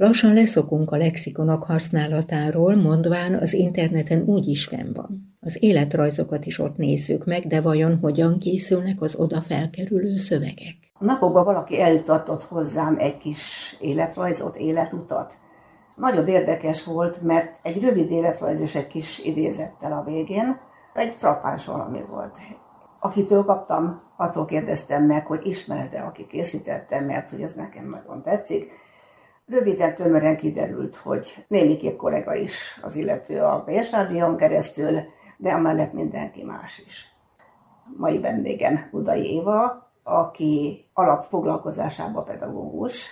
Lassan leszokunk a lexikonok használatáról, mondván az interneten úgy is fenn van. Az életrajzokat is ott nézzük meg, de vajon hogyan készülnek az oda felkerülő szövegek? A napokban valaki eljutatott hozzám egy kis életrajzot, életutat. Nagyon érdekes volt, mert egy rövid életrajz és egy kis idézettel a végén, egy frappáns valami volt. Akitől kaptam, attól kérdeztem meg, hogy ismered-e, aki készítette, mert hogy ez nekem nagyon tetszik. Röviden, tömören kiderült, hogy némiképp kollega is az illető a BS keresztül, de amellett mindenki más is. Mai vendégem Budai Éva, aki alapfoglalkozásában pedagógus.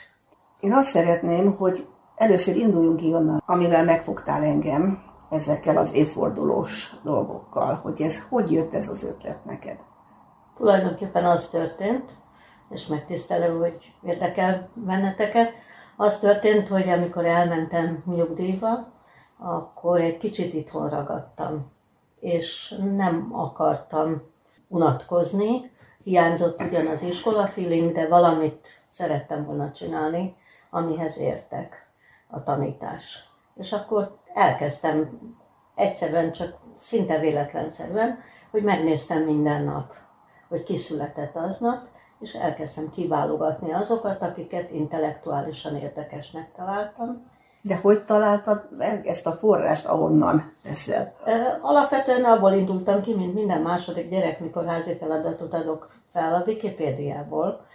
Én azt szeretném, hogy először induljunk ki onnan, amivel megfogtál engem, ezekkel az évfordulós dolgokkal, hogy ez hogy jött ez az ötlet neked? Tulajdonképpen az történt, és megtisztelő, hogy érdekel benneteket, az történt, hogy amikor elmentem nyugdíjba, akkor egy kicsit itthon ragadtam, és nem akartam unatkozni. Hiányzott ugyan az iskola feeling, de valamit szerettem volna csinálni, amihez értek, a tanítás. És akkor elkezdtem egyszerűen, csak szinte véletlenszerűen, hogy megnéztem minden nap, hogy ki született aznap, és elkezdtem kiválogatni azokat, akiket intellektuálisan érdekesnek találtam. De hogy találtad meg ezt a forrást, ahonnan teszel? Alapvetően abból indultam ki, mint minden második gyerek, mikor házi feladatot adok fel a Wikipédiából.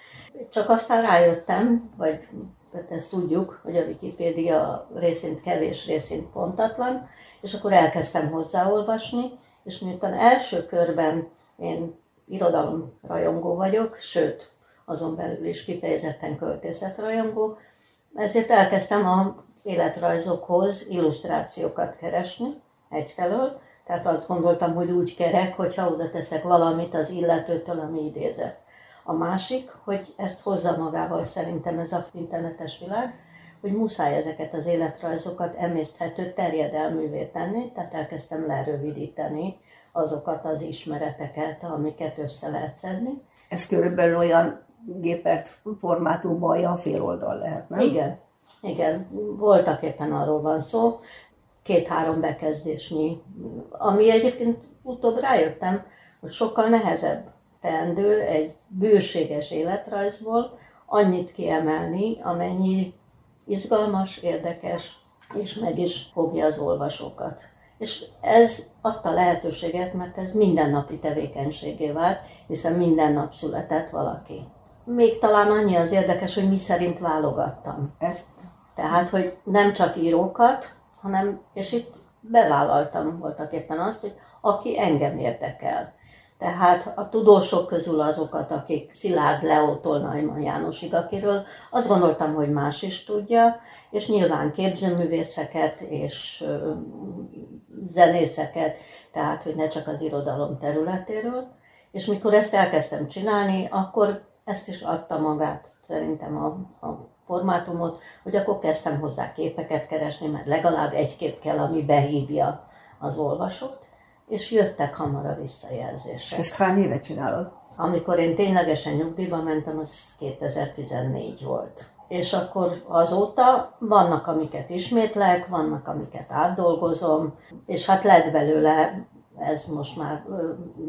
Csak aztán rájöttem, vagy hát ezt tudjuk, hogy a Wikipédia részint kevés, részint pontatlan, és akkor elkezdtem hozzáolvasni, és miután első körben én irodalomrajongó vagyok, sőt, azon belül is kifejezetten költészetrajongó, ezért elkezdtem a életrajzokhoz illusztrációkat keresni egyfelől, tehát azt gondoltam, hogy úgy kerek, hogyha oda teszek valamit az illetőtől, ami idézett. A másik, hogy ezt hozza magával szerintem ez a internetes világ, hogy muszáj ezeket az életrajzokat emészthető terjedelművé tenni, tehát elkezdtem lerövidíteni azokat az ismereteket, amiket össze lehet szedni. Ez körülbelül olyan gépert formátumban olyan fél oldal lehet, nem? Igen, igen, voltak éppen arról van szó, két-három bekezdésnyi, ami egyébként utóbb rájöttem, hogy sokkal nehezebb teendő egy bőséges életrajzból annyit kiemelni, amennyi izgalmas, érdekes, és meg is fogja az olvasókat. És ez adta lehetőséget, mert ez mindennapi tevékenységé vált, hiszen minden nap született valaki. Még talán annyi az érdekes, hogy mi szerint válogattam. Ez. Tehát, hogy nem csak írókat, hanem, és itt bevállaltam voltak éppen azt, hogy aki engem érdekel. Tehát a tudósok közül azokat, akik Szilárd Leótól Najman Jánosig, akiről azt gondoltam, hogy más is tudja, és nyilván képzőművészeket és zenészeket, tehát hogy ne csak az irodalom területéről. És mikor ezt elkezdtem csinálni, akkor ezt is adta magát szerintem a, a formátumot, hogy akkor kezdtem hozzá képeket keresni, mert legalább egy kép kell, ami behívja az olvasót és jöttek hamar a visszajelzések. És ezt hány éve csinálod? Amikor én ténylegesen nyugdíjba mentem, az 2014 volt. És akkor azóta vannak, amiket ismétlek, vannak, amiket átdolgozom, és hát lett belőle, ez most már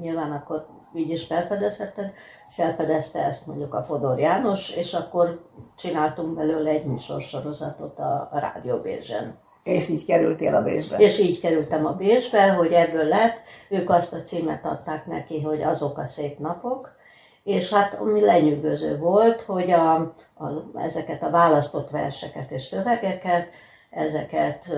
nyilván akkor így is felfedezheted, felfedezte ezt mondjuk a Fodor János, és akkor csináltunk belőle egy műsorsorozatot a, Rádió Bérzsen. És így kerültél a Bécsbe. És így kerültem a Bécsbe, hogy ebből lett, ők azt a címet adták neki, hogy azok a szép napok, és hát ami lenyűgöző volt, hogy a, a, ezeket a választott verseket és szövegeket, ezeket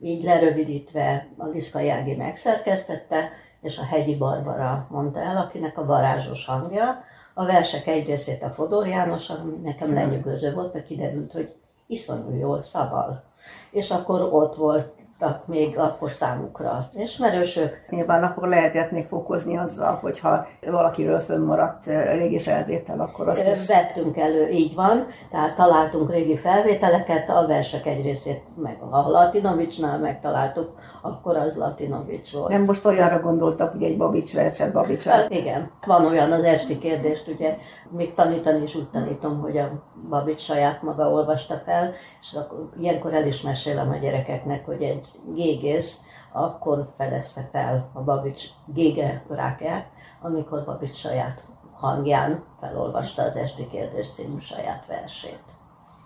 így lerövidítve a Liszka Jági megszerkesztette, és a Hegyi Barbara mondta el, akinek a varázsos hangja. A versek egy részét a Fodor János, ami nekem lenyűgöző volt, mert kiderült, hogy iszonyú jól szabal és akkor ott volt voltak még akkor számukra ismerősök. Nyilván akkor lehetett még fokozni azzal, hogyha valakiről fönnmaradt régi felvétel, akkor azt is... Vettünk elő, így van, tehát találtunk régi felvételeket, a versek egy részét meg a Latinovicsnál megtaláltuk, akkor az Latinovics volt. Nem most olyanra gondoltak, hogy egy Babics verset Babics. Hát igen, van olyan az esti kérdést, ugye még tanítani is úgy tanítom, hogy a Babics saját maga olvasta fel, és akkor ilyenkor el is mesélem a gyerekeknek, hogy egy gégész akkor fedezte fel a Babics gége rákját, amikor Babics saját hangján felolvasta az Esti Kérdés című saját versét.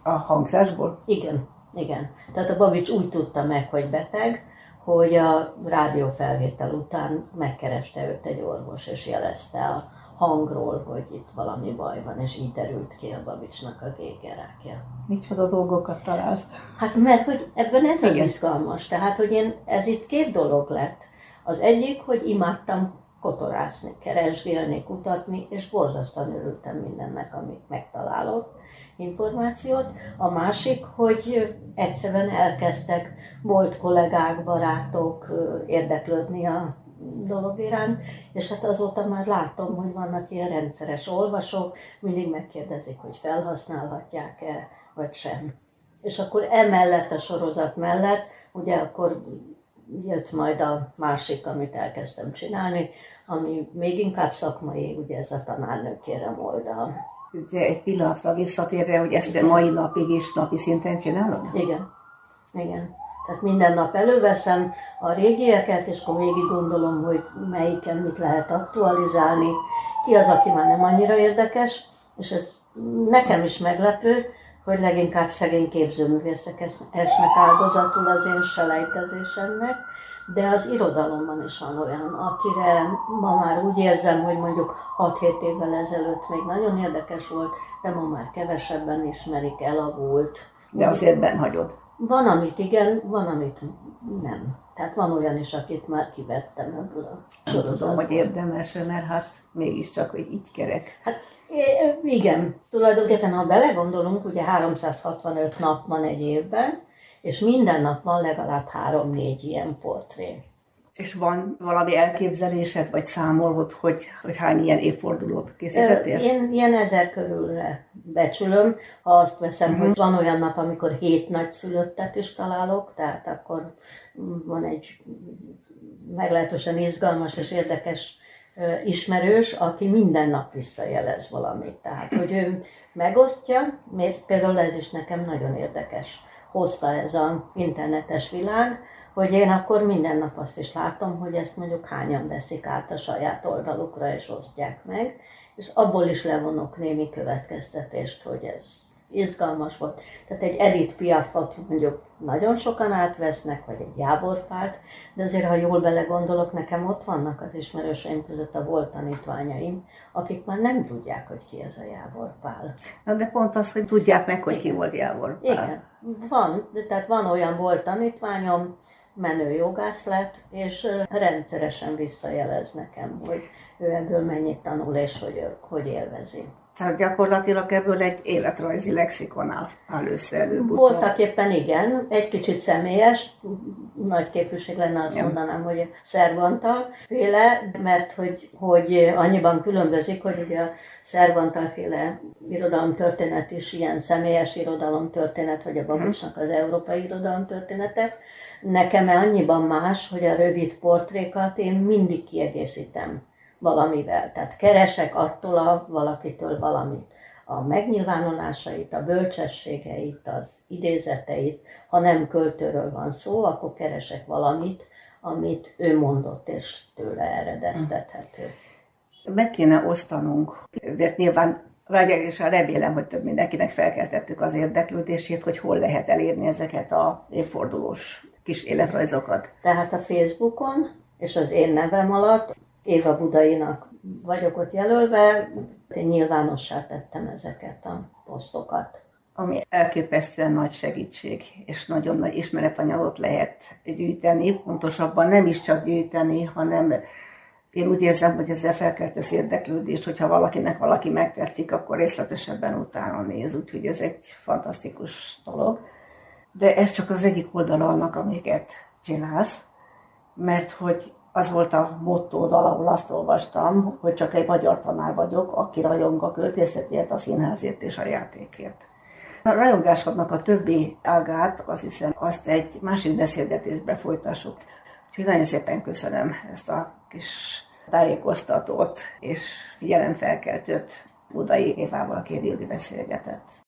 A hangzásból? Igen, igen. Tehát a Babics úgy tudta meg, hogy beteg, hogy a rádiófelvétel után megkereste őt egy orvos, és jelezte a hangról, hogy itt valami baj van, és így derült ki a Babicsnak a gégerákja. a dolgokat találsz. Hát mert hogy ebben ez Igen. az izgalmas. Tehát, hogy én, ez itt két dolog lett. Az egyik, hogy imádtam kotorászni, keresgélni, kutatni, és borzasztóan örültem mindennek, amit megtalálok információt. A másik, hogy egyszerűen elkezdtek volt kollégák, barátok érdeklődni a dolog iránt, és hát azóta már látom, hogy vannak ilyen rendszeres olvasók, mindig megkérdezik, hogy felhasználhatják-e, vagy sem. És akkor emellett a sorozat mellett, ugye akkor jött majd a másik, amit elkezdtem csinálni, ami még inkább szakmai, ugye ez a tanárnőkérem oldal. De egy pillanatra visszatérve, hogy ezt a mai napig is napi szinten csinálod? Igen. Igen. Tehát minden nap előveszem a régieket, és akkor végig gondolom, hogy melyiken mit lehet aktualizálni, ki az, aki már nem annyira érdekes, és ez nekem is meglepő, hogy leginkább szegény képzőművészek esnek áldozatul az én selejtezésemnek, de az irodalomban is van olyan, akire ma már úgy érzem, hogy mondjuk 6-7 évvel ezelőtt még nagyon érdekes volt, de ma már kevesebben ismerik, elavult. De azért benn hagyod. Van, amit igen, van, amit nem. Tehát van olyan is, akit már kivettem ebből a sorozatból. Tudom, hogy érdemes, mert hát mégiscsak, hogy így kerek. Hát igen, tulajdonképpen ha belegondolunk, ugye 365 nap van egy évben, és minden nap van legalább három-négy ilyen portré. És van valami elképzelésed, vagy számolod, hogy, hogy hány ilyen évfordulót készítettél? Én ilyen ezer körülre becsülöm. Ha azt veszem, uh-huh. hogy van olyan nap, amikor hét nagyszülöttet is találok, tehát akkor van egy meglehetősen izgalmas és érdekes ismerős, aki minden nap visszajelez valamit. Tehát, hogy ő megosztja, például ez is nekem nagyon érdekes hozta ez a internetes világ, hogy én akkor minden nap azt is látom, hogy ezt mondjuk hányan veszik át a saját oldalukra és osztják meg, és abból is levonok némi következtetést, hogy ez izgalmas volt. Tehát egy Edith Piafot mondjuk nagyon sokan átvesznek, vagy egy Jábor Pált, de azért, ha jól belegondolok, nekem ott vannak az ismerőseim között a volt tanítványaim, akik már nem tudják, hogy ki ez a Jábor Pál. Na de pont az, hogy tudják meg, hogy Igen. ki volt Jábor Pál. Igen, van, tehát van olyan volt tanítványom, menő jogász lett, és rendszeresen visszajelez nekem, hogy ő ebből mennyit tanul, és hogy, hogy élvezi. Tehát gyakorlatilag ebből egy életrajzi lexikon áll, áll össze előbb Voltak éppen igen, egy kicsit személyes, nagy képűség lenne azt ja. mondanám, hogy Szervantal féle, mert hogy, hogy annyiban különbözik, hogy ugye a Szervantal féle irodalomtörténet is ilyen személyes irodalomtörténet, vagy a. Babicsnak az európai irodalomtörténete. Nekem annyiban más, hogy a rövid portrékat én mindig kiegészítem valamivel. Tehát keresek attól a valakitől valamit. A megnyilvánulásait, a bölcsességeit, az idézeteit, ha nem költőről van szó, akkor keresek valamit, amit ő mondott, és tőle eredeztethető. Meg kéne osztanunk, mert nyilván és remélem, hogy több mindenkinek felkeltettük az érdeklődését, hogy hol lehet elérni ezeket a évfordulós kis életrajzokat. Tehát a Facebookon és az én nevem alatt Éva Budainak vagyok ott jelölve, én nyilvánossá tettem ezeket a posztokat. Ami elképesztően nagy segítség, és nagyon nagy ismeretanyagot lehet gyűjteni, pontosabban nem is csak gyűjteni, hanem én úgy érzem, hogy ezzel felkeltesz érdeklődést, hogyha valakinek valaki megtetszik, akkor részletesebben utána néz, úgyhogy ez egy fantasztikus dolog. De ez csak az egyik oldala annak, amiket csinálsz, mert hogy az volt a motto, valahol azt olvastam, hogy csak egy magyar tanár vagyok, aki rajong a költészetért, a színházért és a játékért. A rajongásodnak a többi ágát, azt hiszem, azt egy másik beszélgetésbe folytassuk. Úgyhogy nagyon szépen köszönöm ezt a kis tájékoztatót és figyelemfelkeltőt Budai Évával Kéréli beszélgetett.